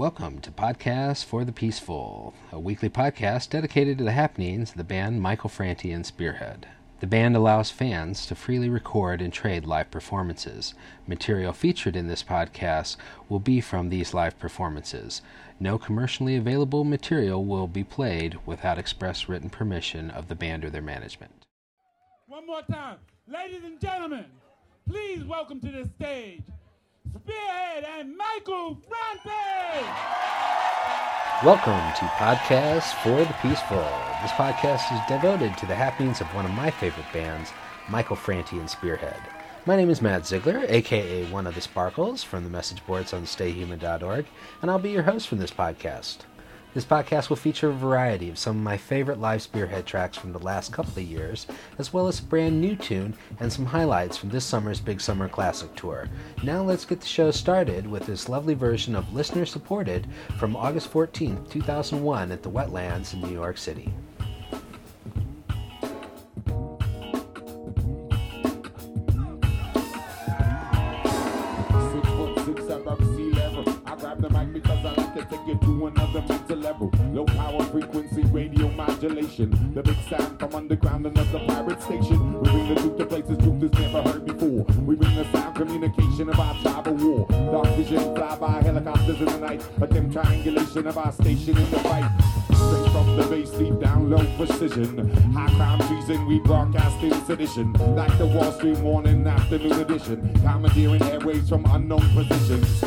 Welcome to Podcast for the Peaceful, a weekly podcast dedicated to the happenings of the band Michael Franti and Spearhead. The band allows fans to freely record and trade live performances. Material featured in this podcast will be from these live performances. No commercially available material will be played without express written permission of the band or their management. One more time. Ladies and gentlemen, please welcome to the stage Spearhead and Michael Franti. Welcome to Podcast for the Peaceful. This podcast is devoted to the happenings of one of my favorite bands, Michael Franti and Spearhead. My name is Matt Ziegler, aka one of the Sparkles from the message boards on stayhuman.org, and I'll be your host for this podcast. This podcast will feature a variety of some of my favorite live Spearhead tracks from the last couple of years, as well as a brand new tune and some highlights from this summer's Big Summer Classic Tour. Now let's get the show started with this lovely version of Listener Supported from August 14, 2001 at the Wetlands in New York City. Six foot six above sea level. I grab the mic because I like to take to another level. Low power frequency radio modulation. The big sound from underground, another pirate station. We bring the truth to places truth is never heard before. We bring the sound communication of our tribal war. Dark vision, fly by helicopters in the night. Attempt triangulation of our station in the fight. Straight from the base, deep down low precision. High crime treason, we broadcast in sedition. Like the Wall Street morning afternoon edition. Commandeering airways from unknown positions.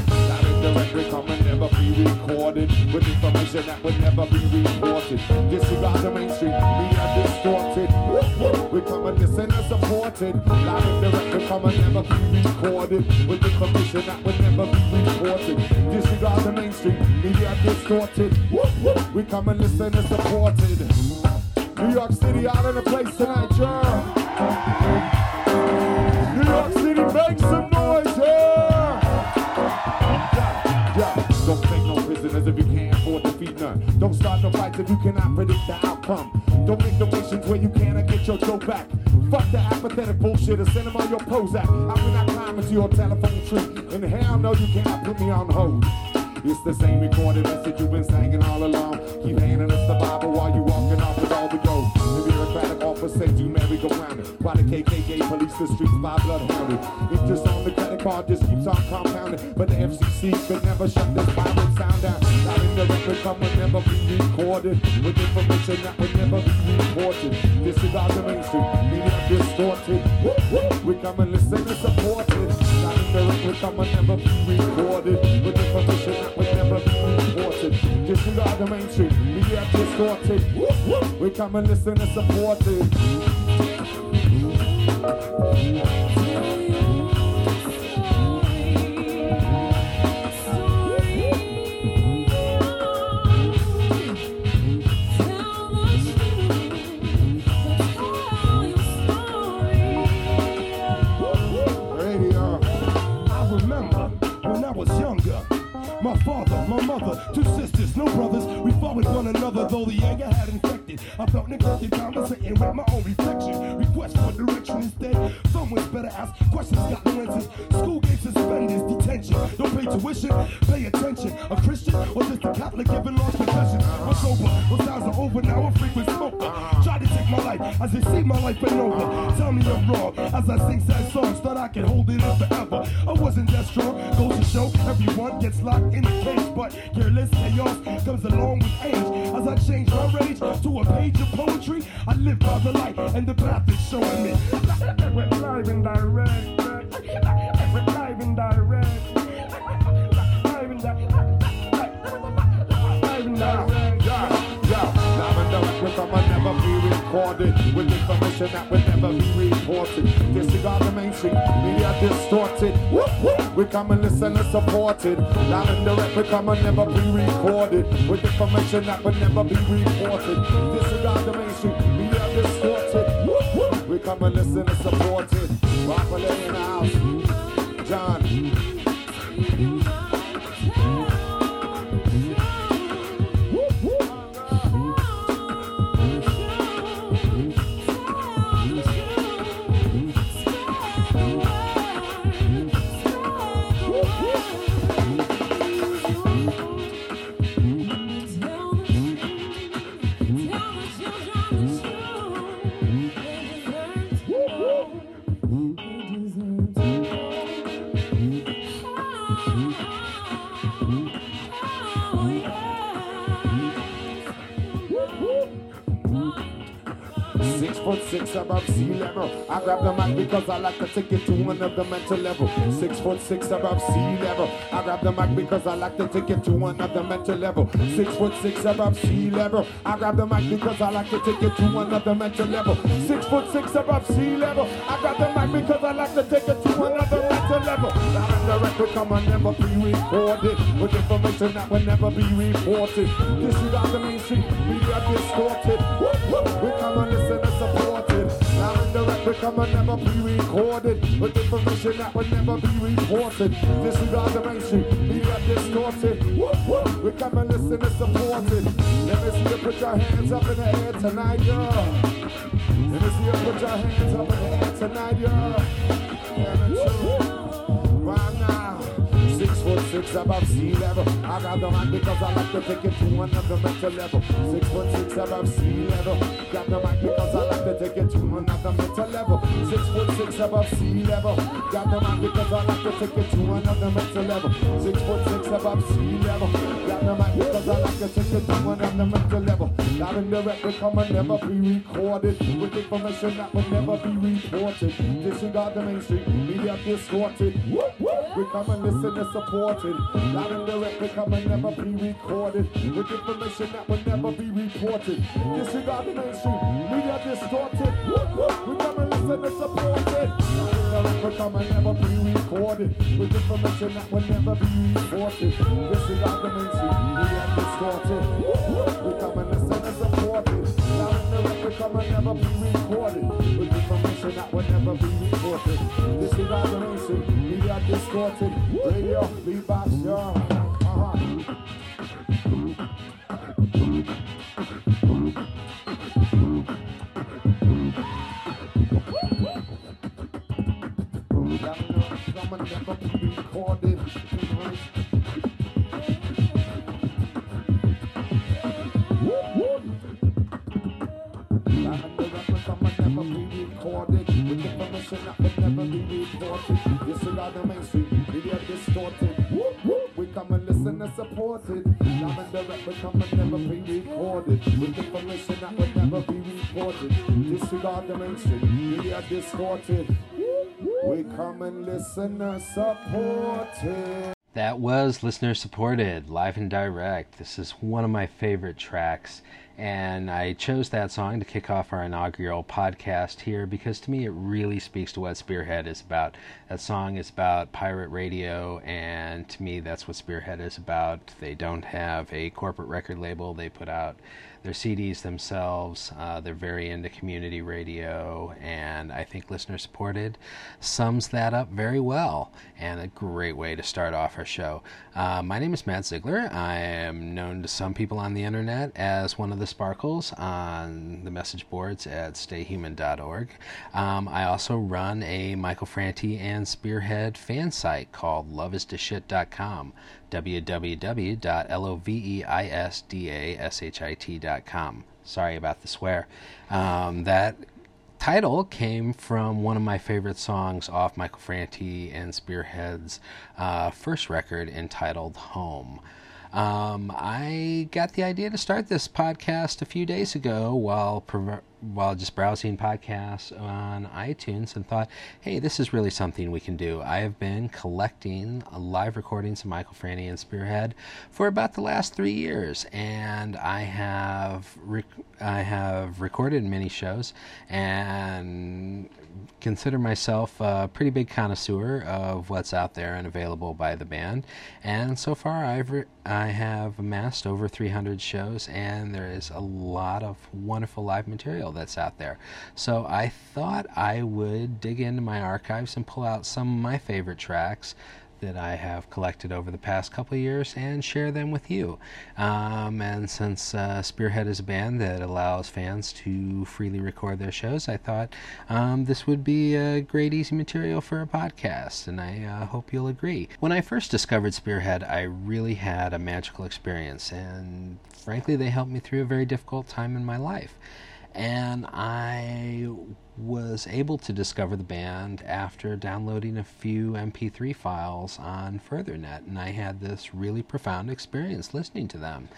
We come and never be recorded. With information that would never be reported. Disregard the mainstream, media distorted. We come and listen and supported. Live direct, we come and never be recorded. With information that would never be reported. Disregard the mainstream, media distorted. We come and listen and supported. New York City out in the place tonight, y'all. You cannot predict the outcome. Don't make donations where you cannot get your dough back. Fuck the apathetic bullshit and send them on your Prozac. I will not climb into your telephone tree. And hell no, you cannot put me on hold. It's the same recorded message you've been singing all along. Keep handing us the Bible while you walking off with all the gold. The bureaucratic office said you merry go round While the KKK police the streets by bloodhounded. Interest on the credit card just keeps on compounding. But the FCC could never shut this pirate sound down. Not in the record come will never be recorded. With information that would never be reported. Disregard the mainstream, media distorted. Woo, woo. We come and listen and support it. Not in the record come will never be recorded. With information that would never be reported. Disregard the mainstream, media distorted. Woo. We come and listen and support it. Mother, two sisters, no brothers. We fought with one another, though the anger had infected. I felt neglected, conversating with my own reflection. Request for direction instead. Someone's better ask questions, got no answers. School gave suspenders, detention. Don't pay tuition, pay attention. A Christian or just a Catholic giving lost confession. I'm sober, those times are over now. I'm frequent smoker. My life as they see my life ain't over. Tell me I'm wrong as I sing sad songs, thought I could hold it in forever. I wasn't that strong, goes to show everyone gets locked in a cage, but careless chaos comes along with age. As I change my rage to a page of poetry, I live by the light and the path is showing me. Live and direct, recorded with information that would never be reported. Disregard the mainstream, media distorted. Woo, woo. We come and listen and support it. Now and direct, we come and never be recorded with information that would never be reported. Disregard the mainstream, media distorted. We come and listen and support it. Rockaway in the house. Six above sea level. I grab the mic because I like to take it to another mental level. Six foot six above sea level. I grab the mic because I like to take it to another mental level. Six foot six above sea level. I grab the mic because I like to take it to another mental level. Six foot six above sea level. I grab the mic because I like to take it to another mental level. Now the record come and never be recorded with information that will never be reported. This is Disregard the mainstream media distorted. We come and listen. Now in the record come and never be recorded with information that will never be reported. Disregard the mainstream media distorted. Whoop. We come and listen and support it. Let me see you put your hands up in the air tonight, yeah. Let me see you put your hands up in the air tonight, yeah. Foot six above sea level. I got the mic because I like to take it to another mental level. Six foot six above sea level. Got the mic because I like to take it to another mental level. Six foot six above sea level. Got the mic because I like to take it to another mental level. Six foot six above sea level. Got the mic because I like to take it to another mental level. Now in the record come and never be recorded with information that will never be reported. Disregard the mainstream media distorted. We come and listen and support it. Now in the record come and never be recorded with information that will never be reported. Disregard the mainstream media distorted. We come and listen and support it. The record come and never be recorded with information that will never be reported. Disregard the mainstream media distorted. We come and listen and support it. Now in the record come and never be recorded with information that will never be reported. Disregard the mainstream distorted. Radio, beatbox. Uh-huh. And never be recorded. And with information that never be reported. Disregard the mainstream media distorted. We come and listen and support it. Now in the record come and never be recorded with information that never be reported. The mainstream media distorted. We come and listen and support it. That was listener supported, live and direct. This is one of my favorite tracks, and I chose that song to kick off our inaugural podcast here because to me it really speaks to what Spearhead is about. That song is about pirate radio, and to me that's what Spearhead is about. They don't have a corporate record label, they put out their CDs themselves. Uh, they're very into community radio, and I think listener supported sums that up very well and a great way to start off our show. Uh, my name is Matt Ziegler. I am known to some people on the internet as one of the sparkles on the message boards at stayhuman.org. Um, I also run a Michael Franti and Spearhead fan site called loveistheshit.com www.loveisdashit.com. Sorry about the swear. Um, that title came from one of my favorite songs off Michael Franti and Spearhead's uh, first record entitled Home. Um, I got the idea to start this podcast a few days ago while prov- while just browsing podcasts on iTunes and thought, hey, this is really something we can do. I have been collecting uh, live recordings of Michael Franti and Spearhead for about the last three years, and I have rec- I have recorded many shows and consider myself a pretty big connoisseur of what's out there and available by the band. And so far, I've re- I have amassed over 300 shows, and there is a lot of wonderful live material that's out there. So I thought I would dig into my archives and pull out some of my favorite tracks that I have collected over the past couple years and share them with you. Um, and since uh, Spearhead is a band that allows fans to freely record their shows, I thought um, this would be a great, easy material for a podcast, and I uh, hope you'll agree. When I first discovered Spearhead, I really had a magical experience, and frankly, they helped me through a very difficult time in my life. And I was able to discover the band after downloading a few MP3 files on Furthurnet, and I had this really profound experience listening to them.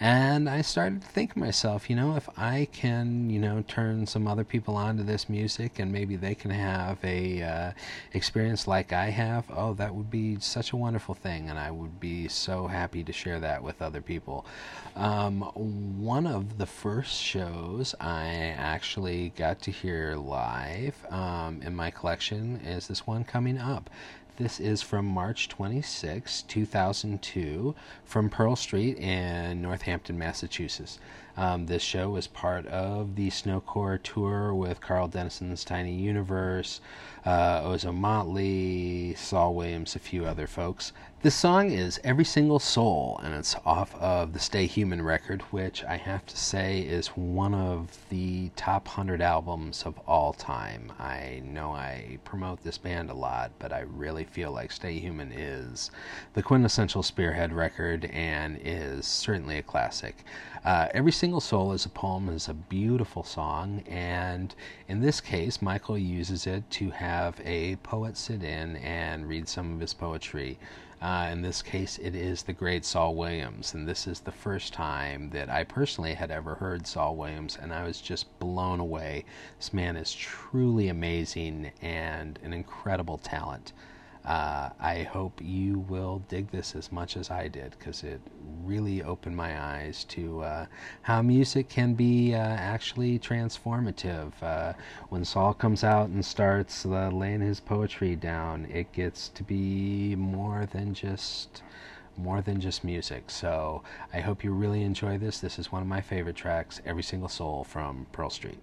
And I started to think to myself, you know, if I can, you know, turn some other people onto this music and maybe they can have a uh, experience like I have, oh, that would be such a wonderful thing, and I would be so happy to share that with other people. Um, one of the first shows I actually got to hear live um, in my collection is this one coming up. This is from March 26, 2002, from Pearl Street in Northampton, Massachusetts. Um, this show was part of the SnoCore tour with Karl Denson's Tiny Universe, uh, Ozomatli, Saul Williams, a few other folks. This song is Every Single Soul, and it's off of the Stay Human record, which I have to say is one of the top 100 albums of all time. I know I promote this band a lot, but I really feel like Stay Human is the quintessential Spearhead record and is certainly a classic. Uh, Every Single Soul is a poem is a beautiful song, and in this case, Michael uses it to have a poet sit in and read some of his poetry. Uh, in this case, it is the great Saul Williams, and this is the first time that I personally had ever heard Saul Williams, and I was just blown away. This man is truly amazing and an incredible talent. Uh, I hope you will dig this as much as I did because it really opened my eyes to uh, how music can be uh, actually transformative. Uh, when Saul comes out and starts uh, laying his poetry down, it gets to be more than just more than just music. So I hope you really enjoy this. This is one of my favorite tracks, Every Single Soul from Pearl Street.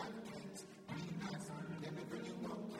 young kings, be nice, let me bring you up.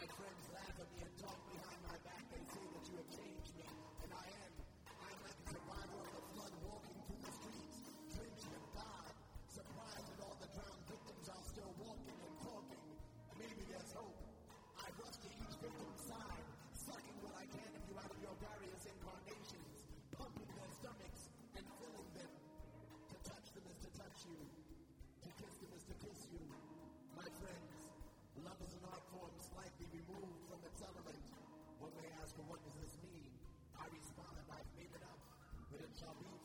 My friends shall be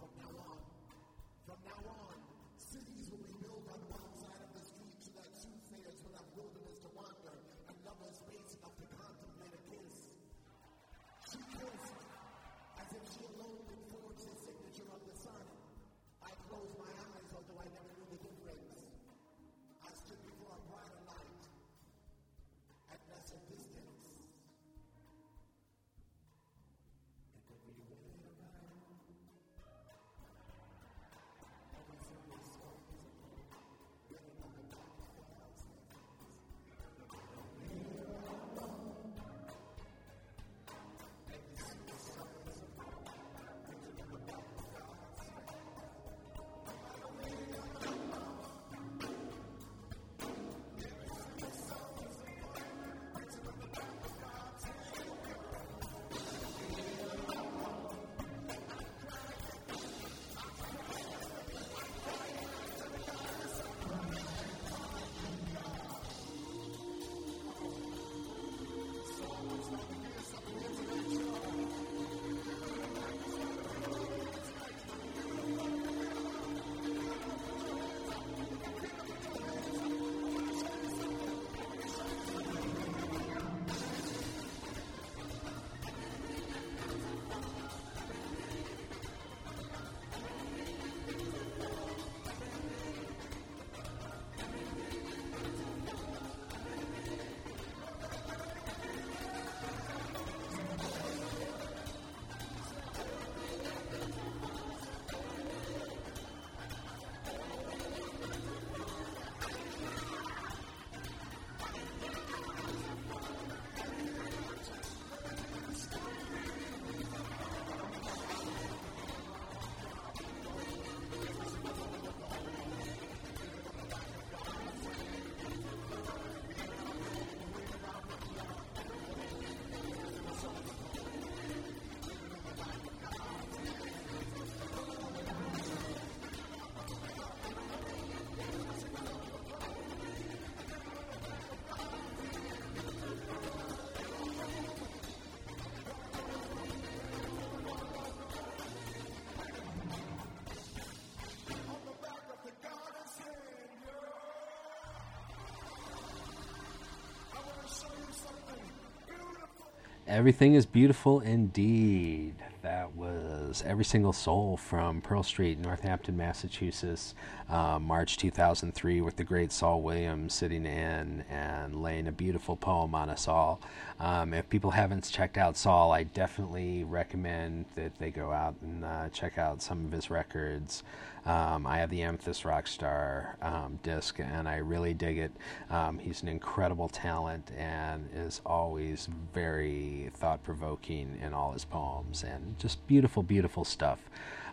Everything is beautiful indeed. That was Every Single Soul from Pearl Street, Northampton, Massachusetts, uh, March 2003, with the great Saul Williams sitting in and laying a beautiful poem on us all. Um, if people haven't checked out Saul, I definitely recommend that they go out uh, check out some of his records. Um, I have the Amethyst Rockstar um, disc, and I really dig it. Um, he's an incredible talent and is always very thought provoking in all his poems, and just beautiful, beautiful stuff.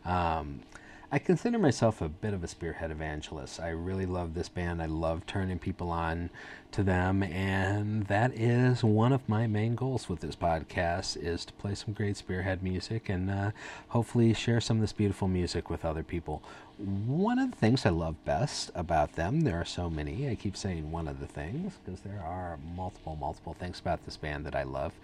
Um, I consider myself a bit of a spearhead evangelist. I really love this band. I love turning people on to them, and that is one of my main goals with this podcast: is to play some great spearhead music and uh, hopefully share some of this beautiful music with other people. One of the things I love best about them, there are so many. I keep saying one of the things because there are multiple, multiple things about this band that I love.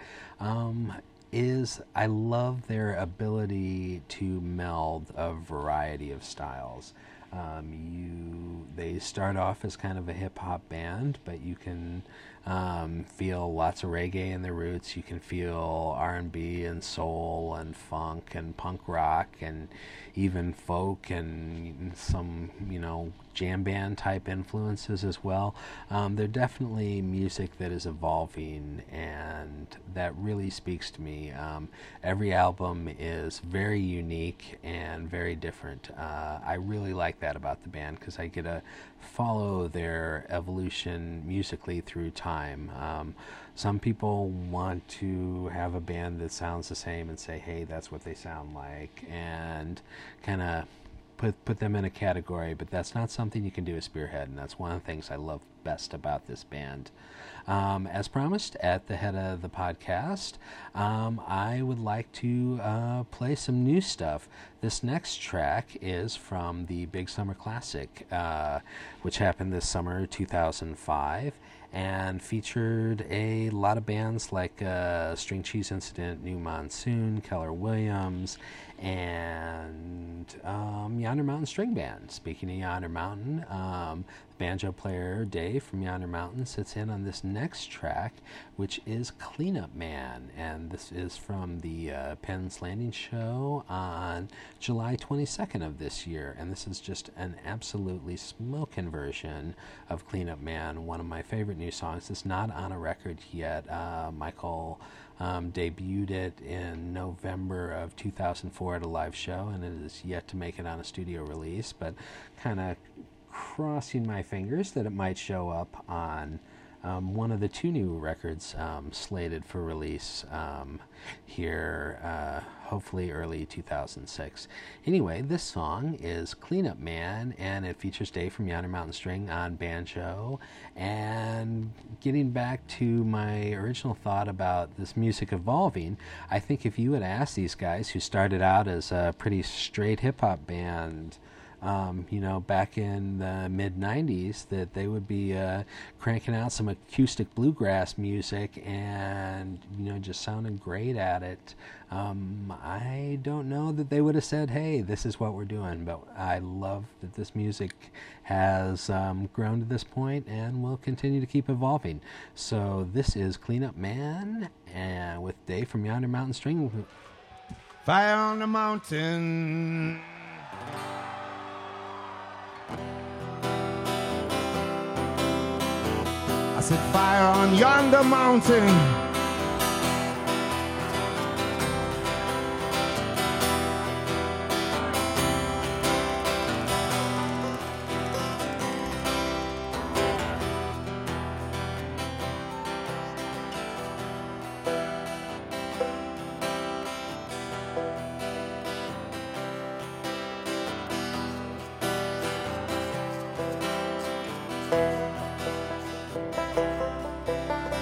Um, is I love their ability to meld a variety of styles. Um, you they start off as kind of a hip hop band, but you can um, feel lots of reggae in their roots. You can feel R and B and soul and funk and punk rock and even folk and some you know jam band type influences as well. Um, they're definitely music that is evolving and that really speaks to me. Um, every album is very unique and very different. Uh, I really like that about the band because I get to follow their evolution musically through time. Um, some people want to have a band that sounds the same and say, hey, that's what they sound like, and kind of put put them in a category, but that's not something you can do with Spearhead, and that's one of the things I love best about this band. Um, as promised at the head of the podcast, um, I would like to uh, play some new stuff. This next track is from the Big Summer Classic, uh, which happened this summer, 2005 and featured a lot of bands like uh, String Cheese Incident, New Monsoon, Keller Williams, and um, Yonder Mountain String Band. Speaking of Yonder Mountain, um, the banjo player Dave from Yonder Mountain sits in on this next track, which is Cleanup Man, and this is from the uh, Penn's Landing show on July 22nd of this year, and this is just an absolutely smoking version of Cleanup Man, one of my favorite new songs. It's not on a record yet. Uh, Michael um, debuted it in November of 2004 at a live show, and it is yet to make it on a studio release, but kind of crossing my fingers that it might show up on um, one of the two new records um, slated for release um, here, uh, hopefully early 2006. Anyway, this song is Cleanup Man, and it features Dave from Yonder Mountain String on banjo. And getting back to my original thought about this music evolving, I think if you had asked these guys who started out as a pretty straight hip hop band, um, you know, back in the mid 90s, that they would be uh, cranking out some acoustic bluegrass music and, you know, just sounding great at it. Um, I don't know that they would have said, hey, this is what we're doing, but I love that this music has um, grown to this point and will continue to keep evolving. So this is Cleanup Man and with Dave from Yonder Mountain String. Fire on the mountain. I set fire on yonder mountain.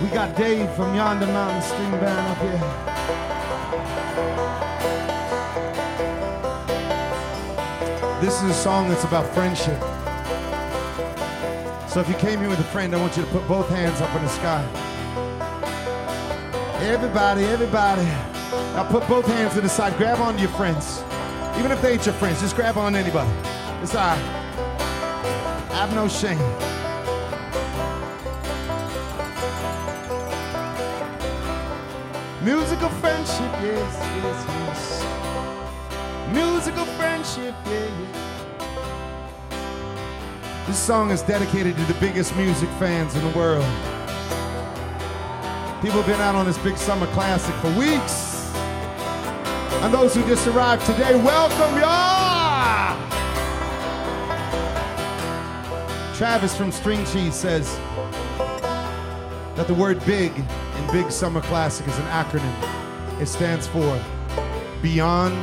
We got Dave from Yonder Mountain String Band up here. This is a song that's about friendship. So if you came here with a friend, I want you to put both hands up in the sky. Everybody, everybody. Now put both hands to the side. Grab onto your friends. Even if they ain't your friends, just grab onto anybody. It's all right. I have no shame. Musical friendship, yes, yes, yes. Musical friendship, yeah, yeah. This song is dedicated to the biggest music fans in the world. People have been out on this big summer classic for weeks. And those who just arrived today, welcome y'all! Travis from String Cheese says that the word big Big Summer Classic is an acronym. It stands for Beyond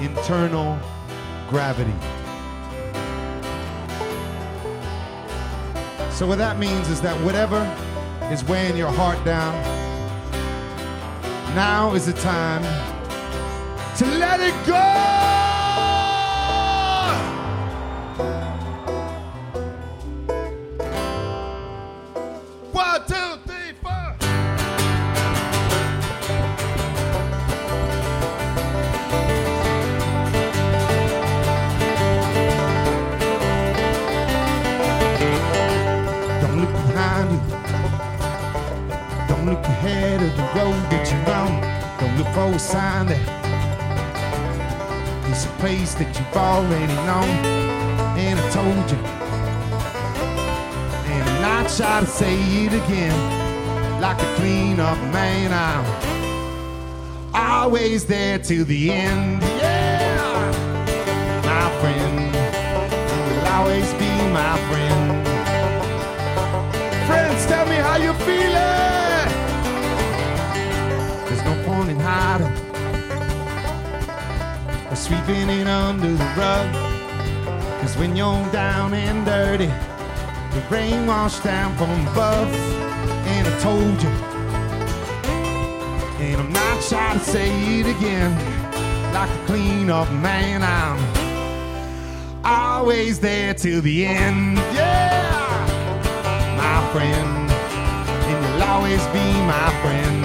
Internal Gravity. So, what that means is that whatever is weighing your heart down, now is the time to let it go! Ahead of the road that you're on. Don't look for a sign that it's a place that you've already known. And I told you. And I'm not shy to say it again. Like a clean up man, I'm always there till the end. Sweeping it under the rug. Cause when you're down and dirty, the rain washed down from above. And I told you, and I'm not shy to say it again. Like a clean up man, I'm always there till the end. Yeah, my friend, and you'll always be my friend.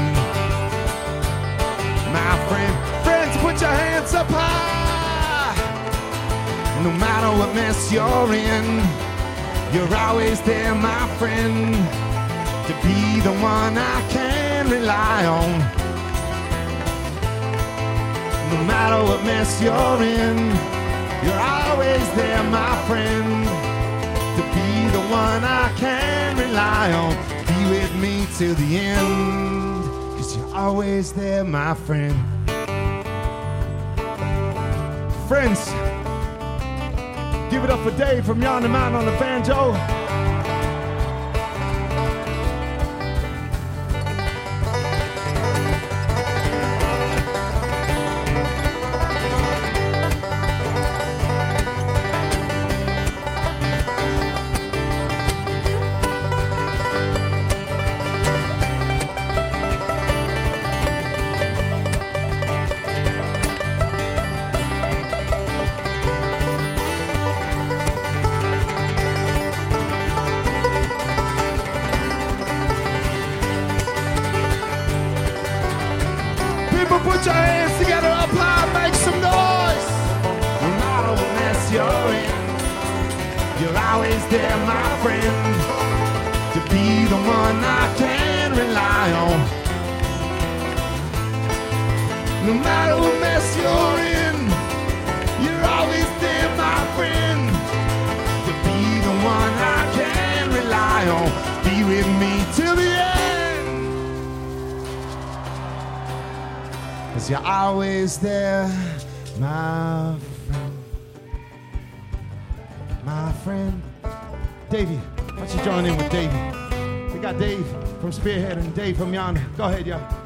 My friend, put your hands up high. No matter what mess you're in, you're always there, my friend, to be the one I can rely on. No matter what mess you're in, you're always there, my friend, to be the one I can rely on. Be with me till the end, cause you're always there, my friend. Friends, give it up for Dave from Yonder Man on the banjo. Dave from Yonder. Go ahead, y'all.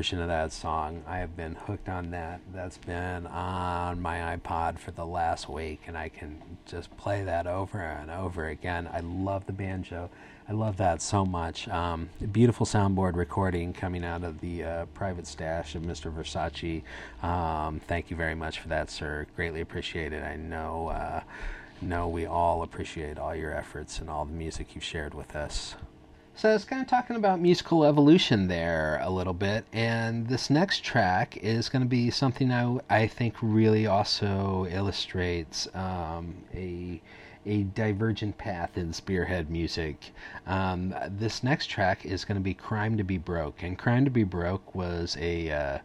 Version of that song. I have been hooked on that. That's been on my iPod for the last week, and I can just play that over and over again. I love the banjo. I love that so much. Um, beautiful soundboard recording coming out of the uh, private stash of Mr. Versace. Um, thank you very much for that, sir. Greatly appreciated. I know, uh, know we all appreciate all your efforts and all the music you've shared with us. So I was kind of talking about musical evolution there a little bit, and this next track is going to be something I, I think really also illustrates um, a a divergent path in spearhead music. Um, this next track is going to be "Crime to Be Broke," and "Crime to Be Broke" was a uh,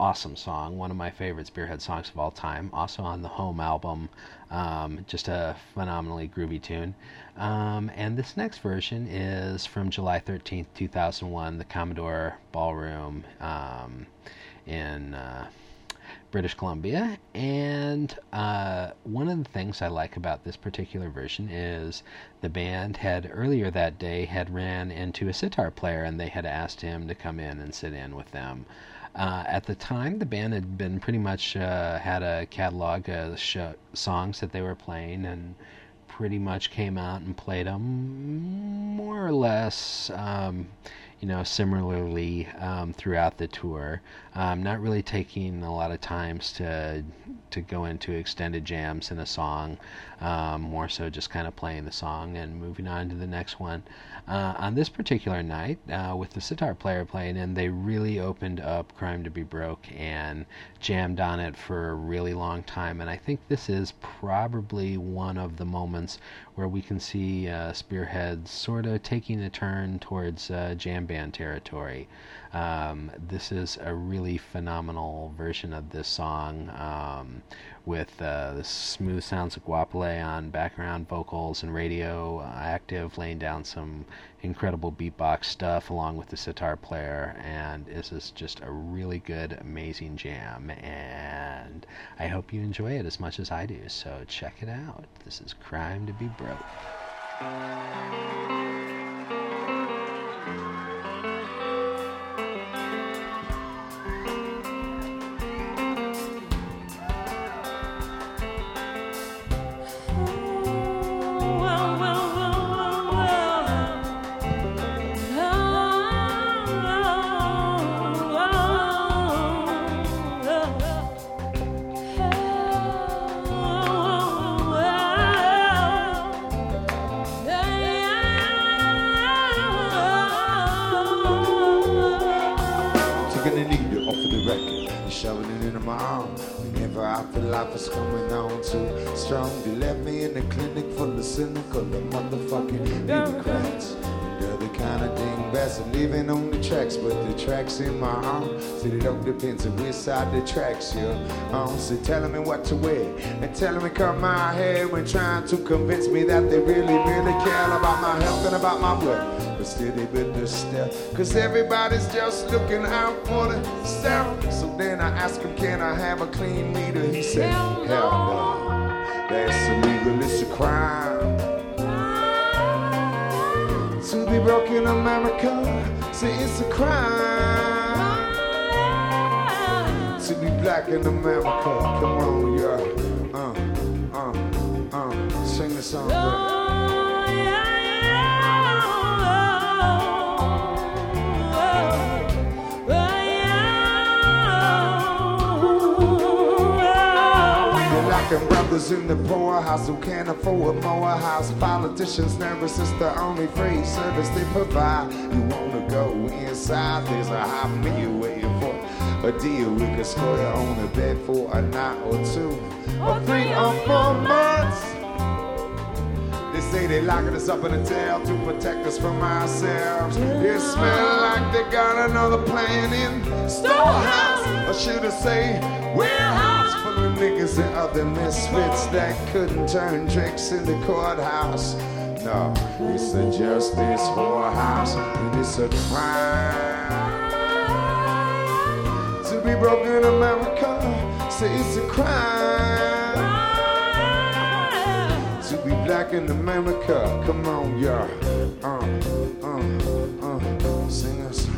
awesome song, one of my favorite Spearhead songs of all time. Also on the Home album, um, just a phenomenally groovy tune. Um, and this next version is from July 13th, 2001, the Commodore Ballroom um, in. Uh, British Columbia. And uh, one of the things I like about this particular version is the band had earlier that day had ran into a sitar player and they had asked him to come in and sit in with them. Uh, at the time, the band had been pretty much uh, had a catalog of sh- songs that they were playing and pretty much came out and played them more or less. Um, you know, similarly um, throughout the tour. Um, not really taking a lot of times to to go into extended jams in a song. Um, more so, just kind of playing the song and moving on to the next one. Uh, on this particular night, uh, with the sitar player playing, and they really opened up "Crime to Be Broke" and jammed on it for a really long time. And I think this is probably one of the moments where we can see uh, Spearhead sort of taking a turn towards uh, jam band territory. Um, this is a really phenomenal version of this song um, with uh, the smooth sounds of Guapale on background vocals and radio uh, active, laying down some incredible beatbox stuff along with the sitar player. And this is just a really good, amazing jam. And I hope you enjoy it as much as I do. So check it out. This is Crime to Be Broke. Tracks in my arm. See, it all depends on which side the tracks you're on. So telling me what to wear and telling me cut my hair when trying to convince me that they really, really care about my health and about my wealth. But still they been the step, cause everybody's just looking out for the self. So then I asked him, can I have a clean meter? He said, hell no. That's illegal, it's a crime. Ah. To be broken America, say it's a crime. To be black in America, come on, yeah. Uh, uh, uh, sing the song. girl. They're locking brothers in the poorhouse who can't afford more house. Politicians nervous, it's the only free service they provide. You inside, there's a hot meal waiting for a deal. We could score on a bed for a night or two, or three or four months. They say they locking us up in a jail to protect us from ourselves. It smell like they got another plan in storehouse, or should I say warehouse full of niggas and other misfits that couldn't turn tricks in the courthouse. It's a justice whorehouse, and it's a crime to be broke in America. Say it's a crime to be black in America. Come on, y'all. Uh, uh, uh, sing us.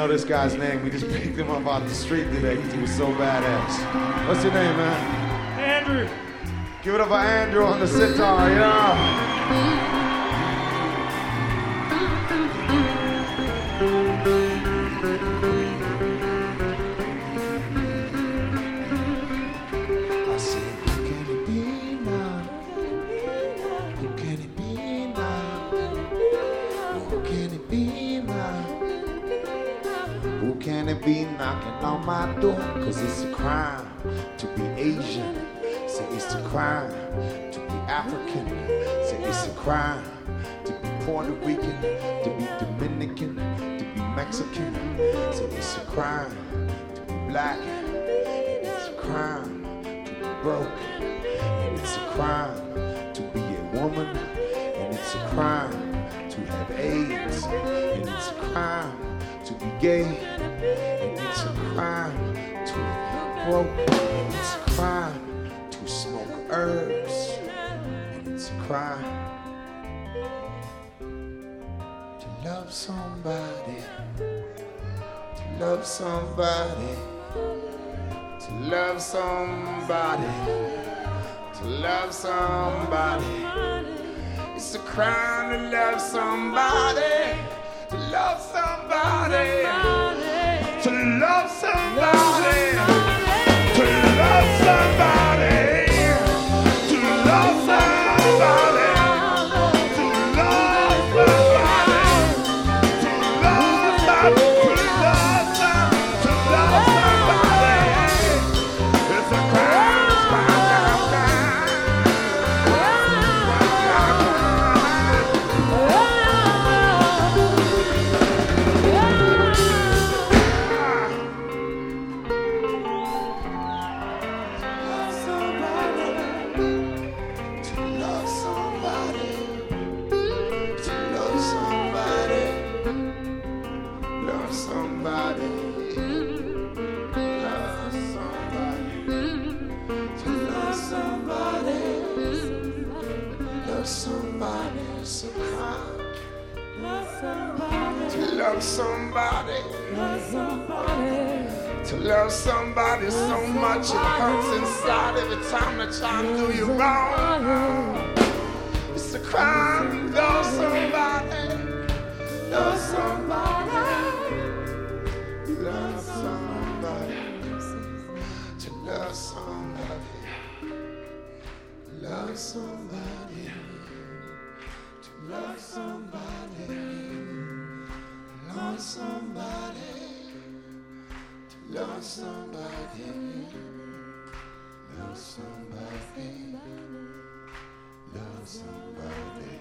Know this guy's name. We just picked him up off the street today because he was so badass. What's your name, man? Andrew. Give it up for Andrew on the sitar, yeah. Be knocking on my door? Cause it's a crime to be Asian. Say it's a crime to be African. Say it's a crime to be Puerto Rican, to be Dominican, to be Mexican. Say it's a crime to be black. And It's a crime to be broke. And it's a crime to be a woman. And it's a crime to have AIDS. And it's a crime to be gay. It's a crime to be broke. It's a crime to smoke herbs. And it's a crime to love somebody. To love somebody. To love somebody. To love somebody. It's a crime to love somebody. To love somebody. To love somebody. To love somebody. To love somebody so much it hurts inside every time they try to do you wrong. It's a crime to love somebody. Love somebody. Love somebody. To love somebody. Love somebody. Love somebody. To love somebody. Love somebody. Love somebody.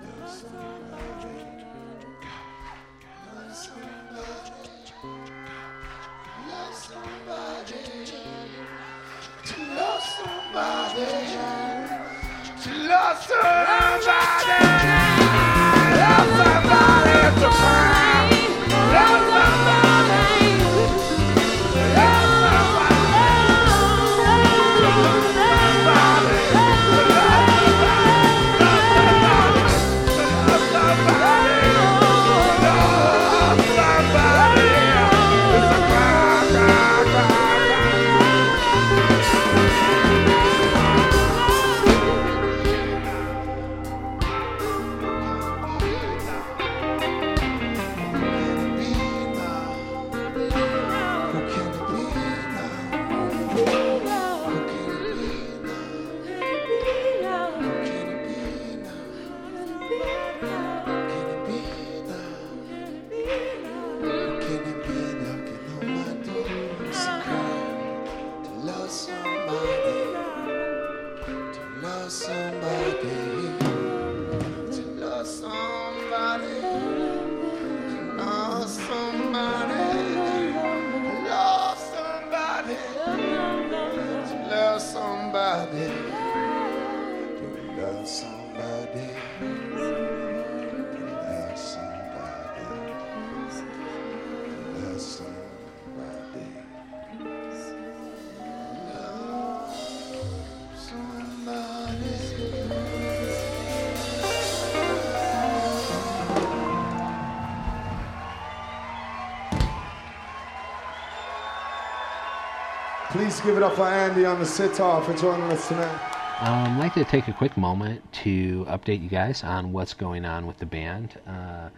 Love somebody. Love somebody. Love somebody. To love somebody. To love somebody. Please give it up for Andy on the sitar for joining us tonight. Um, I'd like to take a quick moment to update you guys on what's going on with the band. Uh,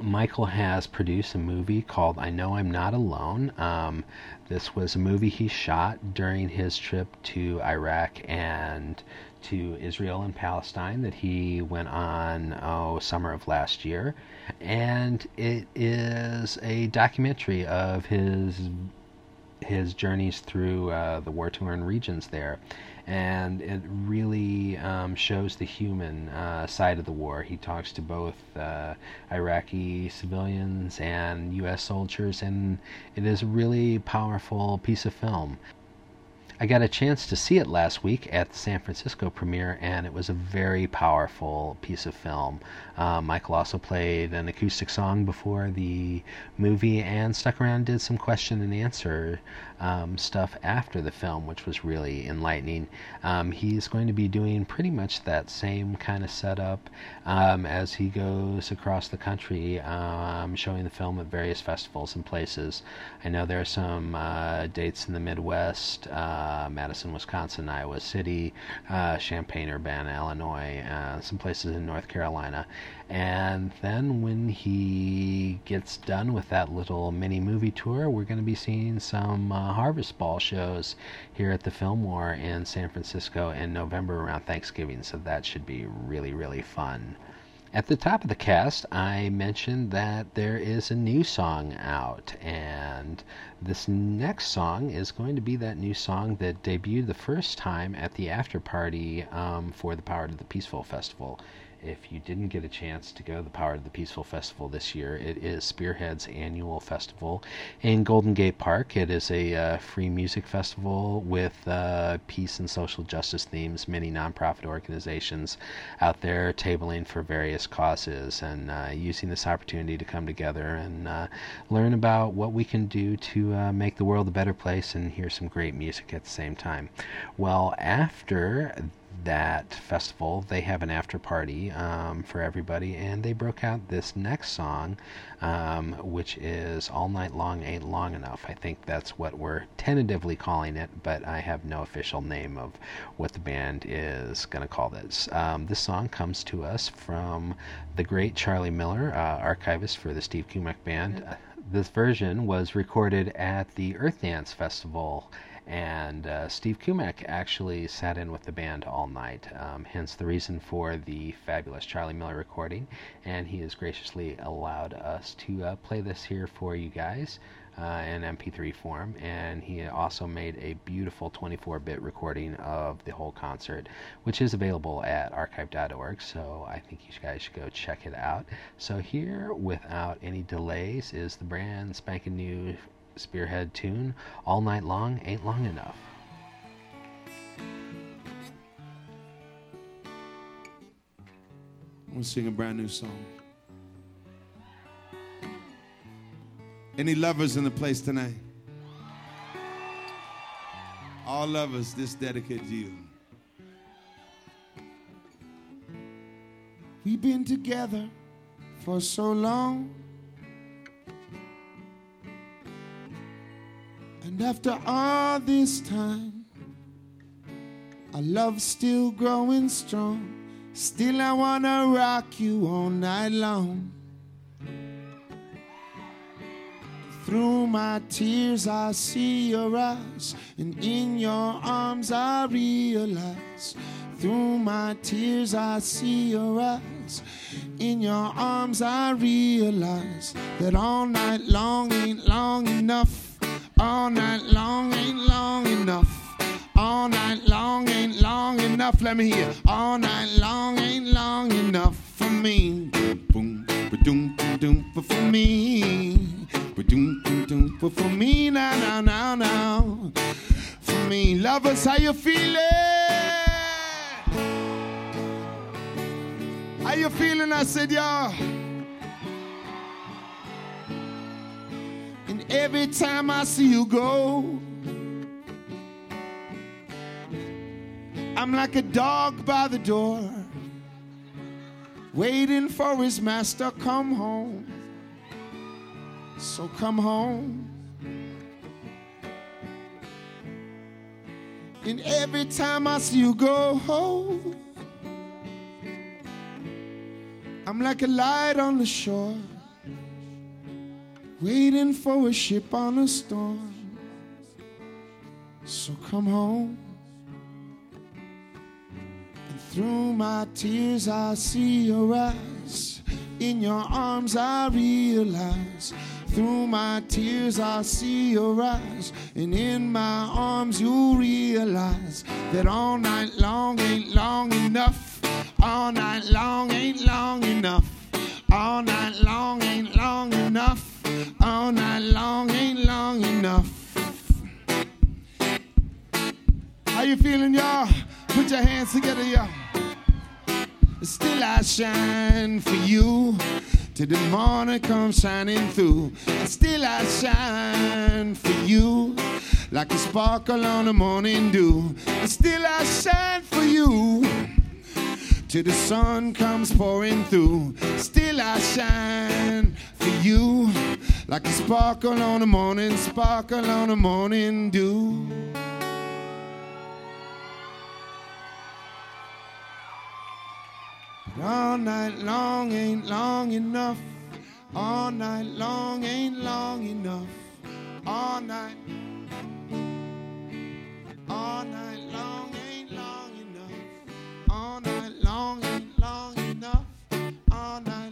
Michael has produced a movie called I Know I'm Not Alone. Um, this was a movie he shot during his trip to Iraq and to Israel and Palestine that he went on, oh, summer of last year. And it is a documentary of his his journeys through uh, the war-torn regions there, and it really um, shows the human uh, side of the war. He talks to both uh, Iraqi civilians and U.S. soldiers, and it is a really powerful piece of film. I got a chance to see it last week at the San Francisco premiere, and it was a very powerful piece of film. Uh, Michael also played an acoustic song before the movie and stuck around and did some question and answer um, stuff after the film, which was really enlightening. Um, he's going to be doing pretty much that same kind of setup um, as he goes across the country, um, showing the film at various festivals and places. I know there are some uh, dates in the Midwest. Uh, Madison, Wisconsin, Iowa City, uh, Champaign, Urbana, Illinois, uh, some places in North Carolina. And then when he gets done with that little mini movie tour, we're going to be seeing some uh, Harvest Ball shows here at the Fillmore in San Francisco in November around Thanksgiving. So that should be really, really fun. At the top of the cast, I mentioned that there is a new song out, and this next song is going to be that new song that debuted the first time at the after party um, for the Power to the Peaceful Festival if you didn't get a chance to go to the Power of the Peaceful Festival this year, it is Spearhead's annual festival in Golden Gate Park. It is a uh, free music festival with uh, peace and social justice themes. Many nonprofit organizations out there tabling for various causes and uh, using this opportunity to come together and uh, learn about what we can do to uh, make the world a better place and hear some great music at the same time. Well, after that festival, they have an after party um, for everybody, and they broke out this next song, um, which is All Night Long Ain't Long Enough. I think that's what we're tentatively calling it, but I have no official name of what the band is going to call this. Um, this song comes to us from the great Charlie Miller, uh, archivist for the Steve Kimock Band. This version was recorded at the Earth Dance Festival and uh, Steve Kimock actually sat in with the band all night, um, hence the reason for the fabulous Charlie Miller recording. And he has graciously allowed us to uh, play this here for you guys uh, in MP3 form. And he also made a beautiful 24 bit recording of the whole concert, which is available at archive.org. So I think you guys should go check it out. So, here, without any delays, is the brand spanking new Spearhead tune, All Night Long Ain't Long Enough. I'm gonna sing a brand new song. Any lovers in the place tonight? All lovers, this dedicated to you. We've been together for so long. And after all this time, our love's still growing strong. Still, I wanna rock you all night long. Through my tears, I see your eyes, and in your arms, I realize. Through my tears, I see your eyes. In your arms, I realize that all night long ain't long enough. All night long ain't long enough. All night long ain't long enough. Let me hear. All night long ain't long enough for me. Boom, ba-doom, ba-doom, but for me. Ba-doom, ba-doom, but for me now, now, now, now. For me, lovers, how you feeling? How you feeling? I said, y'all. Every time I see you go, I'm like a dog by the door, waiting for his master come home. So come home. And every time I see you go, home, I'm like a light on the shore, waiting for a ship on a storm. So come home. And through my tears, I see your eyes. In your arms, I realize. Through my tears, I see your eyes. And in my arms, you realize that all night long ain't long enough. All night long ain't long enough. All night long ain't long enough. All night long ain't long enough. How you feeling, y'all? Put your hands together, y'all. Still I shine for you till the morning comes shining through. Still I shine for you like a sparkle on the morning dew. Still I shine for you till the sun comes pouring through. Still I shine for you like a sparkle on a morning, sparkle on a morning dew. But all night long ain't long enough. All night long ain't long enough. All night. All night long ain't long enough. All night long ain't long enough. All night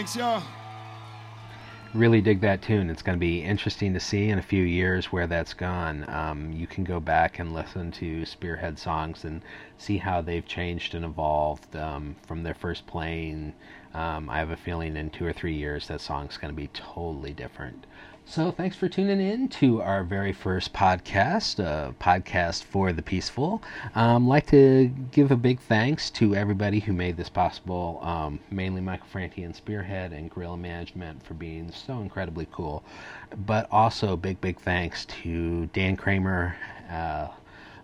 Thanks, y'all. really dig that tune. It's going to be interesting to see in a few years where that's gone. Um, you can go back and listen to Spearhead songs and see how they've changed and evolved um, from their first playing. Um, I have a feeling in two or three years that song's going to be totally different. So, thanks for tuning in to our very first podcast, a podcast for the peaceful. Um, like to give a big thanks to everybody who made this possible, um, mainly Michael Franti and Spearhead and Gorilla Management for being so incredibly cool. But also, big, big thanks to Dan Kramer, uh,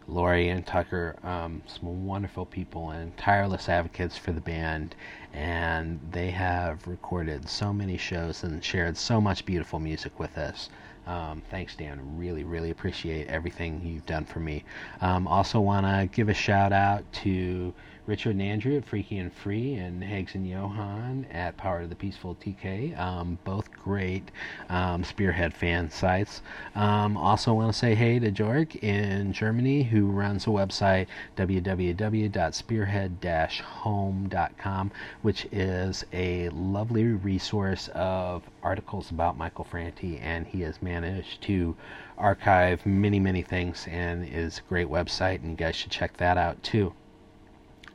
Lori and Tucker, um, some wonderful people and tireless advocates for the band. And they have recorded so many shows and shared so much beautiful music with us. Um, thanks, Dan. Really, really appreciate everything you've done for me. Um, also, want to give a shout out to Richard and Andrew at Freaky and Free and Hags and Johan at Power to the Peaceful TK. Um, both great um, Spearhead fan sites. Um, also, want to say hey to Jorg in Germany who runs a website www.spearhead-home.com, which is a lovely resource of articles about Michael Franti, and he has managed to archive many, many things and is a great website, and you guys should check that out too.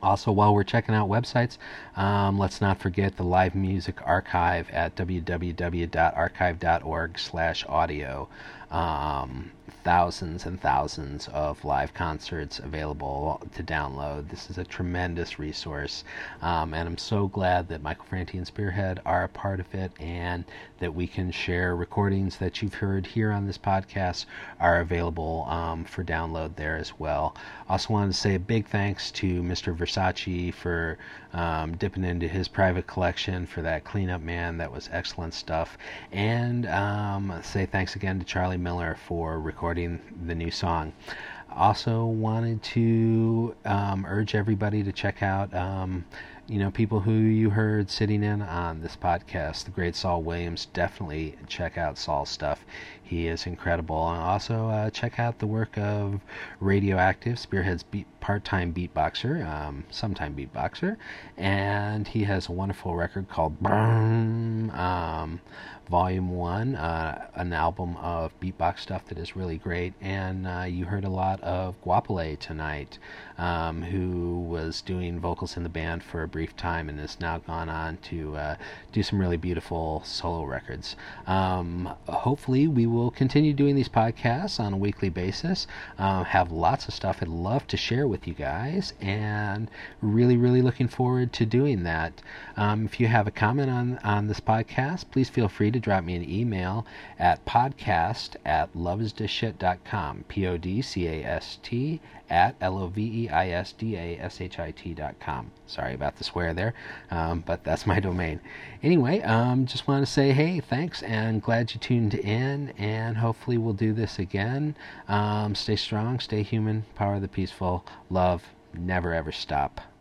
Also, while we're checking out websites, um, let's not forget the live music archive at www.archive.org/audio. Um, thousands and thousands of live concerts available to download. This is a tremendous resource, um, and I'm so glad that Michael Franti and Spearhead are a part of it, and that we can share recordings that you've heard here on this podcast are available um, for download there as well. Also, wanted to say a big thanks to Mr. Versace for um, dipping into his private collection for that cleanup man. That was excellent stuff, and um, say thanks again to Charlie Miller for recording the new song. Also, wanted to um, urge everybody to check out, um, you know, people who you heard sitting in on this podcast. The great Saul Williams. Definitely check out Saul's stuff. He is incredible. And also uh, check out the work of Radioactive, Spearhead's beat, part-time beatboxer, um, sometime beatboxer, and he has a wonderful record called. Um, Volume 1, uh, an album of beatbox stuff that is really great. And uh, you heard a lot of Guapole tonight, um, who was doing vocals in the band for a brief time and has now gone on to uh, do some really beautiful solo records. Um, hopefully, we will continue doing these podcasts on a weekly basis. Uh, have lots of stuff I'd love to share with you guys, and really, really looking forward to doing that. Um, if you have a comment on, on this podcast, please feel free to drop me an email at podcast at loveistheshit.com. P O D C A S T at L O V E I S D A S H I T.com. Sorry about the swear there, um, but that's my domain. Anyway, um, just want to say hey, thanks, and glad you tuned in, and hopefully we'll do this again. Um, stay strong, stay human, power the peaceful, love, never ever stop.